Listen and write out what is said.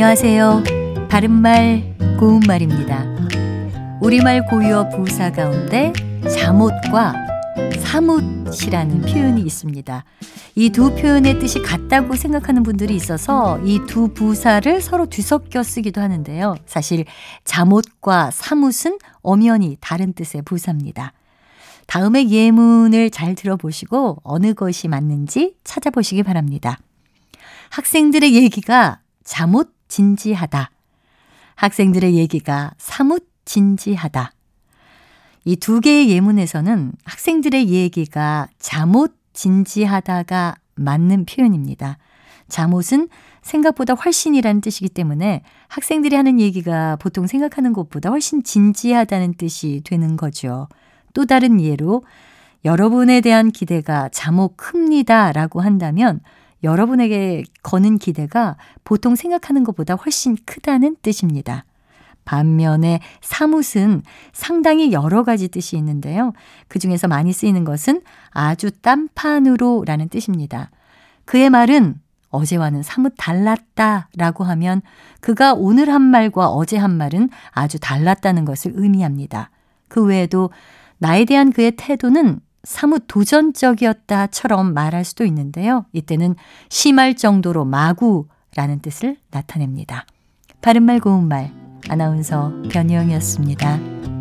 안녕하세요. 바른말 고운말입니다. 우리말 고유어 부사 가운데 잠옷과 사뭇이라는 표현이 있습니다. 이 두 표현의 뜻이 같다고 생각하는 분들이 있어서 이 두 부사를 서로 뒤섞여 쓰기도 하는데요. 사실 잠옷과 사뭇은 엄연히 다른 뜻의 부사입니다. 다음의 예문을 잘 들어보시고 어느 것이 맞는지 찾아보시기 바랍니다. 학생들의 얘기가 잠옷 진지하다. 학생들의 얘기가 사뭇 진지하다. 이 두 개의 예문에서는 학생들의 얘기가 잠옷 진지하다가 맞는 표현입니다. 잠옷은 생각보다 훨씬이라는 뜻이기 때문에 학생들이 하는 얘기가 보통 생각하는 것보다 훨씬 진지하다는 뜻이 되는 거죠. 또 다른 예로 여러분에 대한 기대가 잠옷 큽니다 라고 한다면 여러분에게 거는 기대가 보통 생각하는 것보다 훨씬 크다는 뜻입니다. 반면에 사뭇은 상당히 여러 가지 뜻이 있는데요. 그 중에서 많이 쓰이는 것은 아주 딴판으로 라는 뜻입니다. 그의 말은 어제와는 사뭇 달랐다 라고 하면 그가 오늘 한 말과 어제 한 말은 아주 달랐다는 것을 의미합니다. 그 외에도 나에 대한 그의 태도는 사뭇 도전적이었다처럼 말할 수도 있는데요. 이때는 심할 정도로 마구라는 뜻을 나타냅니다. 바른말 고운말 아나운서 변희영이었습니다.